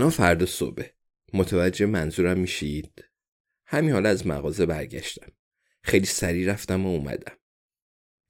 الان فردا صبح. متوجه منظورم میشید؟ همین حالا از مغازه برگشتم. خیلی سریع رفتم و اومدم.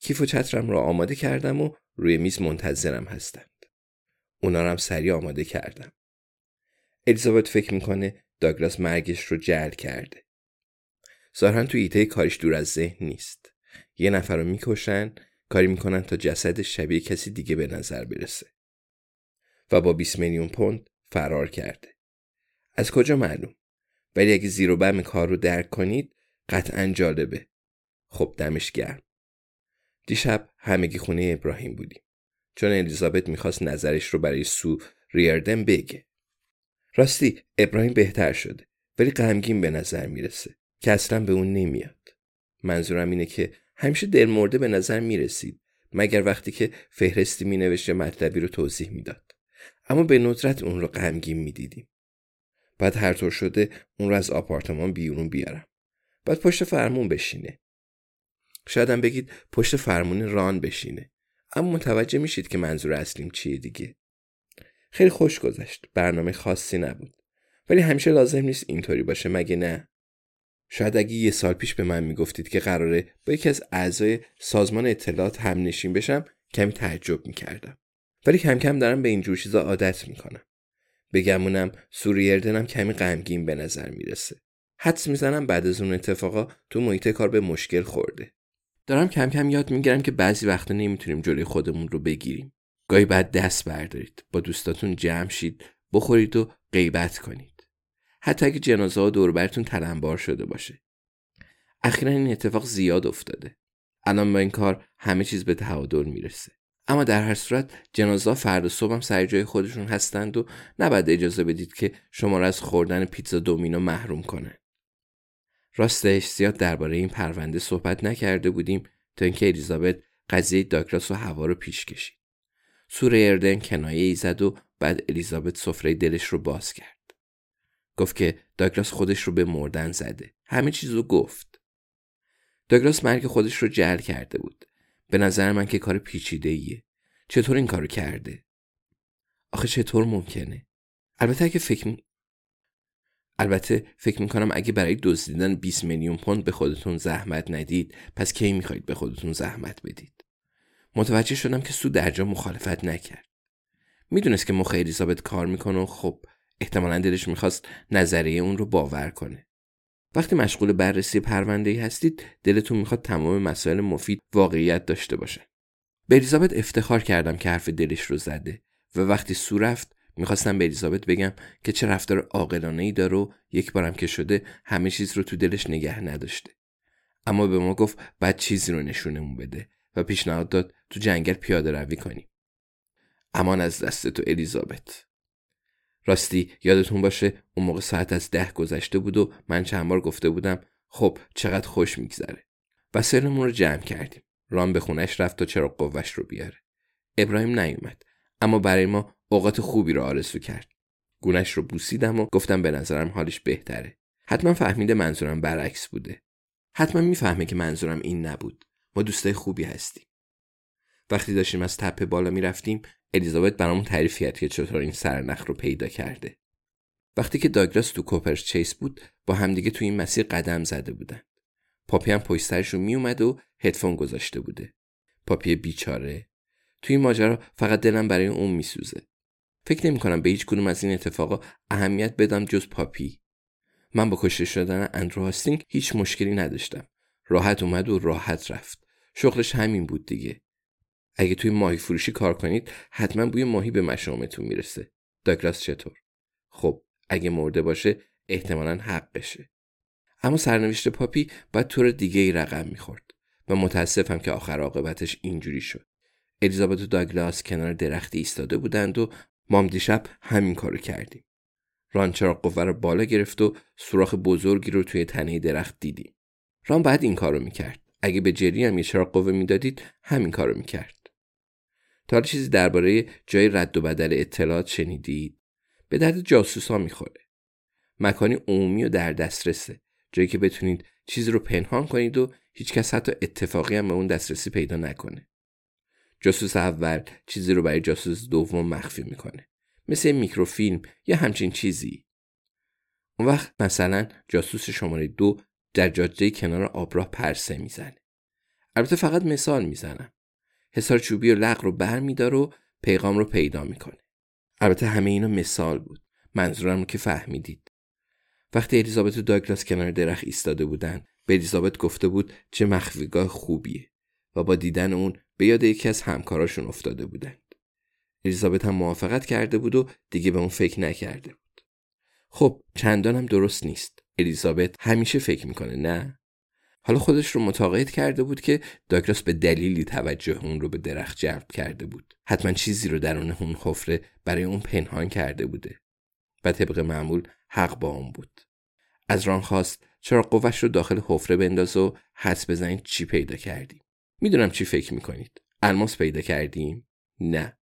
کیف و چترم را آماده کردم و روی میز منتظرم هستند. اونا رو هم سریع آماده کردم. الیزابت فکر می‌کنه داگلاس مرگش رو جل کرده. ظاهرا تو ایته کارش دور از ذهن نیست. یه نفر رو می‌کشن کاری می‌کنن تا جسد شبیه کسی دیگه به نظر برسه. و با 20 میلیون پوند فرار کرده. از کجا معلوم؟ ولی اگه زیر و بم کار رو درک کنید قطعا جالبه. خب دمش گرم. دیشب همگی خونه ابراهیم بودیم. چون الیزابت می‌خواست نظرش رو برای سو ریاردن بگه. راستی ابراهیم بهتر شده ولی غمگین به نظر می‌رسه که اصلا به اون نمیاد. منظورم اینه که همیشه دلمرده به نظر می‌رسید مگر وقتی که فهرستی مینوشت مطلبی رو توضیح می‌داد. اما به ندرت اون رو غمگین می‌دیدیم. بعد هر طور شده اون رو از آپارتمان بیرون بیارم. بعد پشت فرمون بشینه. شایدم بگید پشت فرمون ران بشینه. اما متوجه میشید که منظور اصلیم چیه دیگه. خیلی خوش گذشت. برنامه خاصی نبود. ولی همیشه لازم نیست اینطوری باشه مگه نه؟ شاید اگه یه سال پیش به من می‌گفتید که قراره با یکی از اعضای سازمان اطلاعات هم نشین بشم کمی تعجب می‌کردم. ولی کم کم دارم به اینجور چیزا عادت می‌کنم. بگمونم سوریردنم کمی غمگین به نظر می‌رسه. حدس می‌زنم بعد از اون اتفاقا تو محیط کار به مشکل خورده. دارم کم کم یاد می‌گیرم که بعضی وقتا نمی‌تونیم جلوی خودمون رو بگیریم. گاهی بعد دست بردارید با دوستاتون جمع شید بخورید و غیبت کنید. حتی اگه جنازه ها دور براتون تلمبار شده باشه. اخیرا این اتفاق زیاد افتاده. الان با این کار همه چیز به تعادل می‌رسه. اما در هر صورت جنازه فردا هم سر جای خودشون هستند و نباید اجازه بدید که شما را از خوردن پیتزا دومینو محروم کنه. راستش زیاد درباره این پرونده صحبت نکرده بودیم تا اینکه الیزابت قضیه داگلاس و هوا رو پیش کشید. سور اردن کنایه ای زد و بعد الیزابت سفره دلش رو باز کرد. گفت که داگلاس خودش رو به مردن زده. همه چیز رو گفت. داگلاس مرگ خودش رو جل کرده بود. به نظر من که کار پیچیده ایه چطور این کارو کرده؟ آخه چطور ممکنه؟ البته اگه فکر می... البته فکر می‌کنم اگه برای دزدیدن 20 میلیون پوند به خودتون زحمت ندید پس کی می‌خواید به خودتون زحمت بدید؟ متوجه شدم که سو درجا مخالفت نکرد. می‌دونست که مخ الیزابت کار می‌کنه و خب احتمالا دلش می‌خواست نظریه اون رو باور کنه. وقتی مشغول بررسی پرونده ای هستید دلتون می‌خواد تمام مسائل مفید واقعیت داشته باشه. به الیزابت افتخار کردم که حرف دلش رو زده و وقتی سو رفت می‌خواستم به الیزابت بگم که چه رفتار عاقلانه ای داره و یک بارم که شده همه چیز رو تو دلش نگه نداشته. اما به ما گفت بعد چیزی رو نشونمون بده و پیشنهاد داد تو جنگل پیاده روی کنیم. امان از دست تو الیزابت. راستی یادتون باشه اون موقع ساعت از ده گذشته بود و من چند بار گفته بودم خب چقدر خوش میگذره. وسایلمون رو جمع کردیم. رام به خونش رفت تا چرا قوش رو بیاره. ابراهیم نیومد. اما برای ما اوقات خوبی رو آرزو کرد. گونش رو بوسیدم و گفتم به نظرم حالش بهتره. حتما فهمیده منظورم برعکس بوده. حتما می‌فهمه که منظورم این نبود. ما دوستای خوبی هستیم. وقتی داشتیم از تپه بالا می‌رفتیم الیزابت برامون تعریف کرد که چطور این سرنخ رو پیدا کرده. وقتی که داگلاس تو کوپرس چیس بود با همدیگه تو این مسیر قدم زده بودن. پاپی هم پشت سرش میومد و هدفون گذاشته بوده. پاپی بیچاره. توی این ماجرا فقط دلم برای اون میسوزه. فکر نمی کنم به هیچ کدوم از این اتفاقا اهمیت بدم جز پاپی. من با کشته شدن اندرو هاستینگ هیچ مشکلی نداشتم. راحت اومد و راحت رفت. شغلش همین بود دیگه. اگه توی ماهی فروشی کار کنید حتما بوی ماهی به مشامتون می‌رسه. داگلاس چطور؟ خب اگه مرده باشه احتمالا حقشه. اما سرنوشت پاپی باید طور دیگه ای رقم می‌خورد و متاسفم که آخر عاقبتش اینجوری شد. الیزابت و داگلاس کنار درختی ایستاده بودند و مام دیشب همین کارو کردیم. ران چراغ قوه رو بالا گرفت و سوراخ بزرگی رو توی تنه درخت دیدیم. ران بعد این کارو می‌کرد. اگه به جری هم یه چراغ قوه می‌دادید همین کارو می‌کرد. تا چیزی درباره جای رد و بدل اطلاعات شنیدید؟ به درد جاسوسا می‌خوره. مکانی عمومی و در دسترسه. جایی که بتونید چیزی رو پنهان کنید و هیچکس حتی اتفاقی هم به اون دسترسی پیدا نکنه. جاسوس اول چیزی رو برای جاسوس دوم مخفی می‌کنه. مثل میکروفیلم یا همچین چیزی. اون وقت مثلا جاسوس شماره دو در جاده کنار آبراه پرسه می‌زنه. البته فقط مثال می‌زنم. حسار چوبی و لق رو بر میدار و پیغام رو پیدا می‌کنه. البته همه اینا مثال بود. منظورم که فهمیدید. وقتی الیزابت و داگلاس کنار درخت ایستاده بودن به الیزابت گفته بود چه مخفیگاه خوبیه و با دیدن اون به یاد یکی از همکاراشون افتاده بودند. الیزابت هم موافقت کرده بود و دیگه به اون فکر نکرده بود. خب چندان هم درست نیست. الیزابت همیشه فکر می‌کنه نه؟ حالا خودش رو متقاعد کرده بود که داگلاس به دلیلی توجه اون رو به درخت جلب کرده بود. حتما چیزی رو درون اون حفره برای اون پنهان کرده بوده و طبق معمول حق با اون بود. از ران خواست چرا قوش رو داخل حفره بنداز و حس بزنید چی پیدا کردیم. می‌دونم چی فکر می‌کنید. الماس پیدا کردیم؟ نه.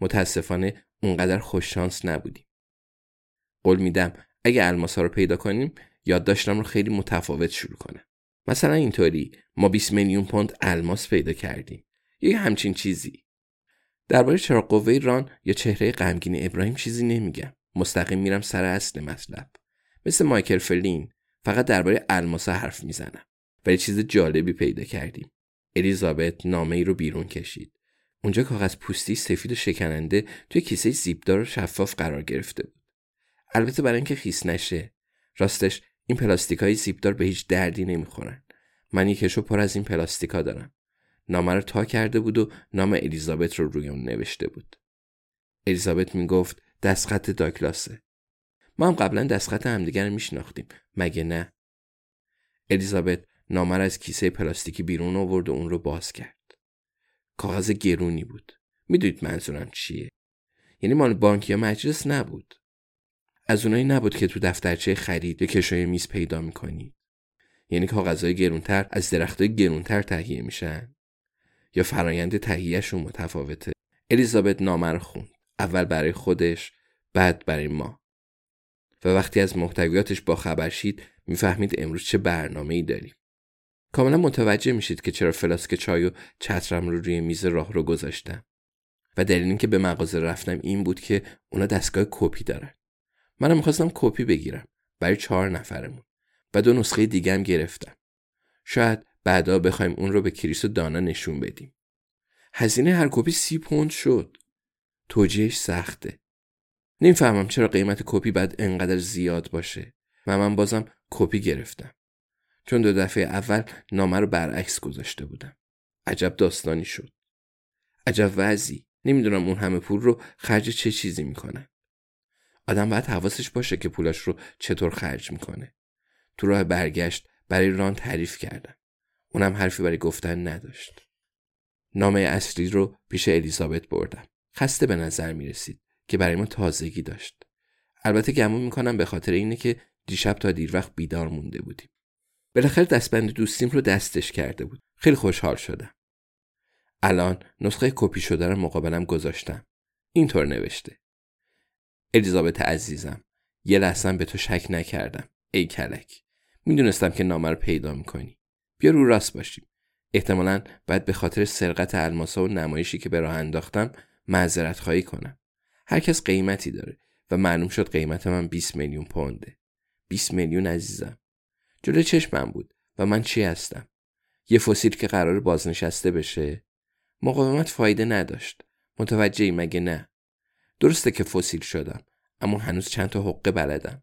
متاسفانه اونقدر خوششانس نبودیم. قول میدم اگه الماس ها رو پیدا کنیم یادداشتم رو خیلی متفاوت شروع کنم مثلا اینطوری ما 20 میلیون پوند الماس پیدا کردیم. یه همچین چیزی. درباره چرا قوه ران یا چهره غمگین ابراهیم چیزی نمیگم. مستقیم میرم سر اصل مطلب. مثل مایکل فلین فقط درباره الماس حرف می‌زنم. ولی چیز جالبی پیدا کردیم. الیزابت نامه ای رو بیرون کشید. اونجا کاغذ پوستی سفید و شکننده توی کیسه زیبدار و شفاف قرار گرفته بود. البته برای اینکه خیس نشه. راستش این پلاستیک های زیبدار به هیچ دردی نمی‌خورن. من یکشو پر از این پلاستیکا دارم. نامه رو تا کرده بود و نام الیزابت رو روی اون نوشته بود. الیزابت می‌گفت دستخط داگلاسه. ما هم قبلا دستخط همدیگر میشناختیم. مگه نه؟ الیزابت نامه از کیسه پلاستیکی بیرون آورد و اون رو باز کرد. کاغذ گرونی بود. می‌دونید منظورم چیه؟ یعنی مال بانک یا مجلس نبود. از اونایی نبود که تو دفترچه خرید یا کشوی میز پیدا می‌کنید یعنی کاغذهای گرونتر از درختهای گرونتر تهیه میشن. یا فرایند تهیهشون متفاوته. الیزابت نامه خوند. اول برای خودش بعد برای ما. و وقتی از محتویاتش با خبر شید می‌فهمید امروز چه برنامه ای داریم. کاملا متوجه میشید که چرا فلاسک چای و چترم رو روی میز راهرو گذاشتم و دلیل اینکه به مغازه رفتم این بود که اونا دستگاه کپی دارن. منم می‌خواستم کپی بگیرم برای چهار نفرمون و دو نسخه دیگه هم گرفتم. شاید بعدا بخوایم اون رو به کریس و دانا نشون بدیم. هزینه هر کپی سی پوند شد. توجیهش سخته. نمی‌فهمم چرا قیمت کپی باید انقدر زیاد باشه و من بازم کپی گرفتم. چون دو دفعه اول نامه رو برعکس گذاشته بودم. عجب داستانی شد. عجب وضعی. نمی‌دونم اون همه پول رو خرج چه چیزی می‌کنن آدم باید حواسش باشه که پولش رو چطور خرج می‌کنه. تو راه برگشت برای ران تعریف کردم. اونم حرفی برای گفتن نداشت. نامه اصلی رو پیش الیزابت بردم. خسته به نظر می‌رسید که برای ما تازگی داشت. البته گمون می‌کنم به خاطر اینه که دیشب تا دیر وقت بیدار مونده بودیم. بالاخره دستبند دوستیم رو دستش کرده بود. خیلی خوشحال شدم. الان نسخه کپی شده رو مقابلم گذاشتم. اینطور نوشته. الیزابت عزیزم یه لحظه به تو شک نکردم ای کلک. می‌دونستم که نامه رو پیدا می‌کنی. بیا رو راست باشیم. احتمالا باید به خاطر سرقت الماسا و نمایشی که به راه انداختم معذرت خواهی کنم. هر کس قیمتی داره و معلوم شد قیمت من 20 میلیون پونده. 20 میلیون عزیزم. جلو چشمم بود و من چی هستم؟ یه فسیل که قرار بازنشسته بشه؟ مقاومت فایده نداشت. متوجهی مگه نه؟ درسته که فسیل شدم اما هنوز چند تا حقه بلدم.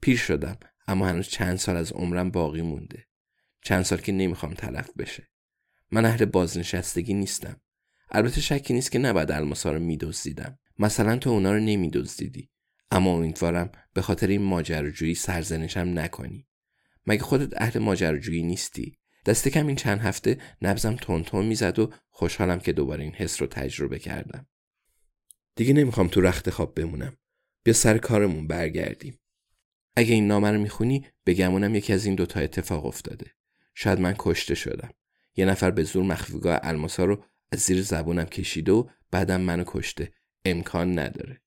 پیر شدم اما هنوز چند سال از عمرم باقی مونده. چند سال که نمی‌خوام تلف بشه. من اهل بازنشستگی نیستم. البته شکی نیست که نباید الماسا رو میدزدیدم. مثلا تو اونا رو نمیدزدیدی. اما امیدوارم به خاطر این ماجراجویی سرزنشم نکنی. مگه خودت اهل ماجراجویی نیستی؟ دست کم این چند هفته نبزم تون می‌زد و خوشحالم که دوباره این حس رو تجربه کردم. دیگه نمی‌خوام تو رخت خواب بمونم. بیا سر کارمون برگردیم. اگه این نامه رو می‌خونی بگمونم یکی از این دوتا اتفاق افتاده. شاید من کشته شدم. یه نفر به زور مخفیگاه الماسا رو از زیر زبونم کشیده و بعدم منو کشته. امکان نداره.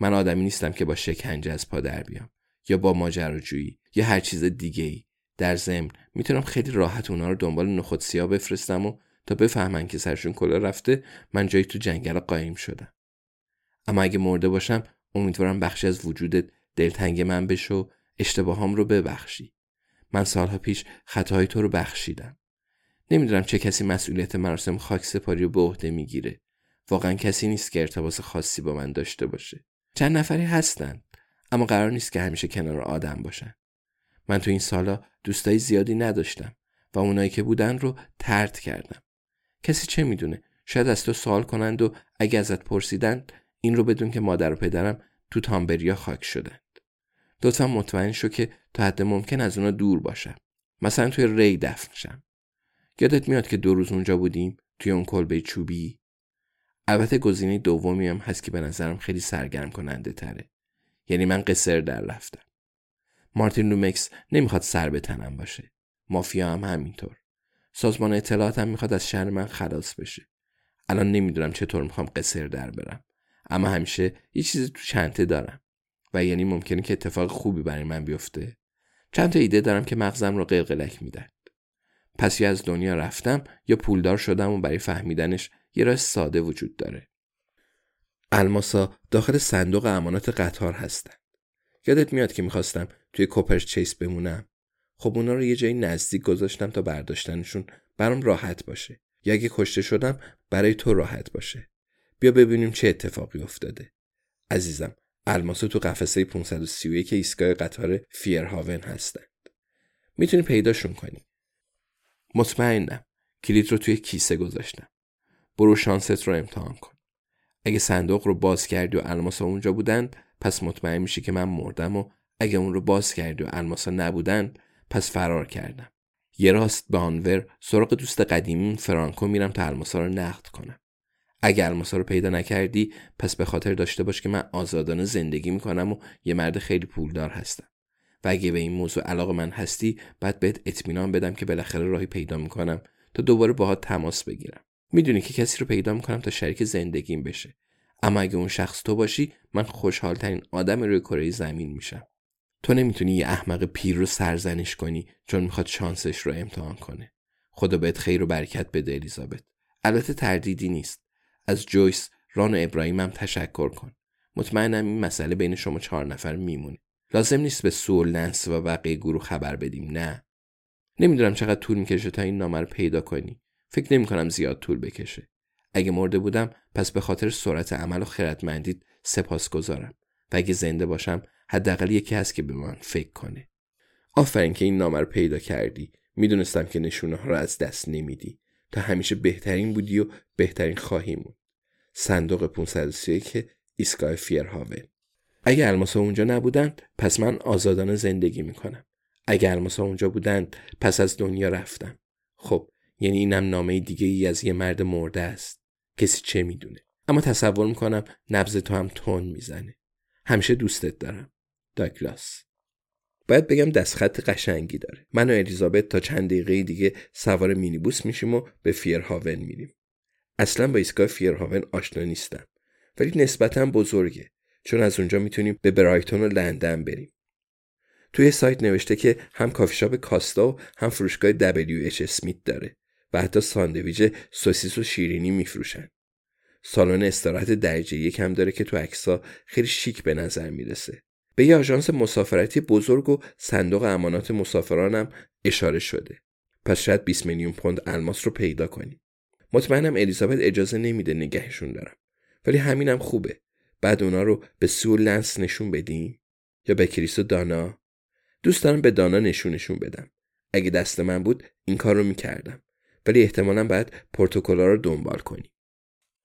من آدمی نیستم که با شکنجه از پا در بیام. یا با ماجراجویی. یا هر چیز دیگه ای در ضمن می‌تونم خیلی راحت اونا رو دنبال نخود سیاه بفرستم و تا بفهمن که سرشون کلا رفته من جایی تو جنگل قایم شدم. اما اگه مرده باشم امیدوارم بخشی از وجودت دلتنگ من بشه و اشتباهام رو ببخشی. من سالها پیش خطاهای تو رو بخشیدم. نمی‌دونم چه کسی مسئولیت مراسم خاک سپاری رو به عهده می‌گیره. واقعا کسی نیست که ارتباط خاصی با من داشته باشه. چند نفری هستن اما قرار نیست که همیشه کنار آدم باشن. من تو این سالا دوستای زیادی نداشتم و اونایی که بودن رو ترد کردم. کسی چه می‌دونه؟ شاید از تو سوال کنند و اگه ازت پرسیدند این رو بدون که مادر و پدرم تو تامبریا خاک شدند. لطفا مطمئن شو که تا حد ممکن از اونا دور باشم. مثلا توی ری دفن شم. یادت میاد که دو روز اونجا بودیم؟ توی اون کلبه چوبی؟ البته گزینه دومی هم هست که به نظرم خیلی سرگرم کننده تره. یعنی من قصر در رفتم. مارتین لومکس نمی‌خواد سر به تنم باشه. مافیا هم همینطور. سازمان اطلاعات هم می‌خواد از شهر من خلاص بشه. الان نمی‌دونم چطور می‌خوام قصر در برم. اما همیشه یه چیزی تو چنته دارم. و یعنی ممکنه که اتفاق خوبی برای من بیفته. چند تا ایده دارم که مغزم رو قلقلک میدن پس یا از دنیا رفتم یا پولدار شدم و برای فهمیدنش یه راه ساده وجود داره. الماسا داخل صندوق امانات قطار هستن. یادت میاد که می‌خواستم توی کوپرچ چیس بمونم. خب اونا رو یه جایی نزدیک گذاشتم تا برداشتنشون برام راحت باشه. یا اگه کشته شدم برای تو راحت باشه. بیا ببینیم چه اتفاقی افتاده. عزیزم الماسا تو قفسه 531 ایستگاه قطار فیرهاون هستند. می‌تونی پیداشون کنی. مطمئنم. کلید رو توی کیسه گذاشتم. برو شانست رو امتحان کن. اگه صندوق رو باز کردی و الماسا اونجا بودند پس مطمئن میشی که من مردم و اگه اون رو باز کردی و الماسا نبودند پس فرار کردم. یه راست به آنور سراغ دوست قدیمی فرانکو میرم تا الماسا رو نقد کنم. اگه الماسا رو پیدا نکردی پس به خاطر داشته باش که من آزادانه زندگی می‌کنم و یه مرد خیلی پولدار هستم. و اگه به این موضوع علاقه من هستی بعد بهت اطمینان بدم که بالاخره راهی پیدا می‌کنم تا دوباره باهات تماس بگیرم. می‌دونی که کسی رو پیدا می‌کنم تا شریک زندگیم بشه. اما اگه اون شخص تو باشی من خوشحال ترین آدم روی کره زمین میشم. تو نمی‌تونی یه احمق پیر رو سرزنش کنی چون می‌خواد شانسش رو امتحان کنه. خدا بهت خیر و برکت بده الیزابت. البته تردیدی نیست. از جویس ران و ابراهیم هم تشکر کن. مطمئنم این مسئله بین شما چهار نفر میمونه. لازم نیست به سول ننس و بقیه گروه خبر بدیم نه. نمی‌دونم چقدر طول می‌کشه تا این نامه رو پیدا کنی. فکر نمی کنم زیاد طول بکشه. اگه مرده بودم پس به خاطر سرعت عمل و خردمندیت سپاس گذارم و اگه زنده باشم حداقل یکی هست که به من فکر کنه. آفرین که این نامه رو پیدا کردی. می‌دونستم که نشونه ها رو از دست نمیدی. تا همیشه بهترین بودی و بهترین خواهی موند. صندوق 531 ایستگاه فیرهاون. اگه الماسا اونجا نبودند پس من آزادانه زندگی می‌کنم. اگه الماسا اونجا بودند پس از دنیا رفتم. خب یعنی اینم نامه دیگه ای از یه مرد مرده است. کسی چه می‌دونه؟ اما تصور می‌کنم نبز تو هم تون می‌زنه. همیشه دوستت دارم. داگلاس. باید بگم دستخط قشنگی داره. من و الیزابت تا چند دقیقه دیگه سوار مینیبوس میشیم و به فیرهاون میریم. اصلا با ایستگاه فیرهاون آشنا نیستم. ولی نسبتا بزرگه. چون از اونجا می‌تونیم به برایتون و لندن بریم. توی سایت نوشته که هم کافی شاپ کاستا و هم فروشگاه WH اسمیت داره و حتی ساندویج سوسیس و شیرینی میفروشن. سالن استراحت درجه یک هم داره که تو عکسا خیلی شیک به نظر می‌رسه. به یه آژانس مسافرتی بزرگ و صندوق امانات مسافرانم اشاره شده. پس شاید 20 میلیون پوند الماس رو پیدا کنیم. مطمئنم الیزابت اجازه نمیده نگهشون دارم. ولی همینم خوبه. بعد اونا رو به سو لنس نشون بدیم یا به کریس و دانا دوست دارم به دانا نشونشون بدم اگه دست من بود این کار رو می‌کردم ولی احتمالا باید پروتکلا رو دنبال کنیم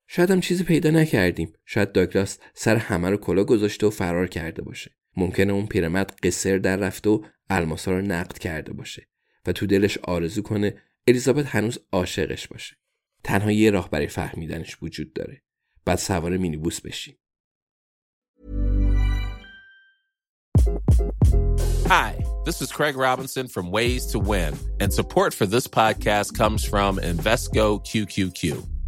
شاید هم چیزی پیدا نکردیم شاید داگلاس سر همه رو کلا گذاشته و فرار کرده باشه ممکنه اون پیرمرد قصر در رفته و الماسا رو نقد کرده باشه و تو دلش آرزو کنه الیزابت هنوز عاشقش باشه. تنها یه راه برای فهمیدنش وجود داره. بعد سوار مینیبوس بشیم Hi, this is Craig Robinson from Ways to Win, and support for this podcast comes from Invesco QQQ.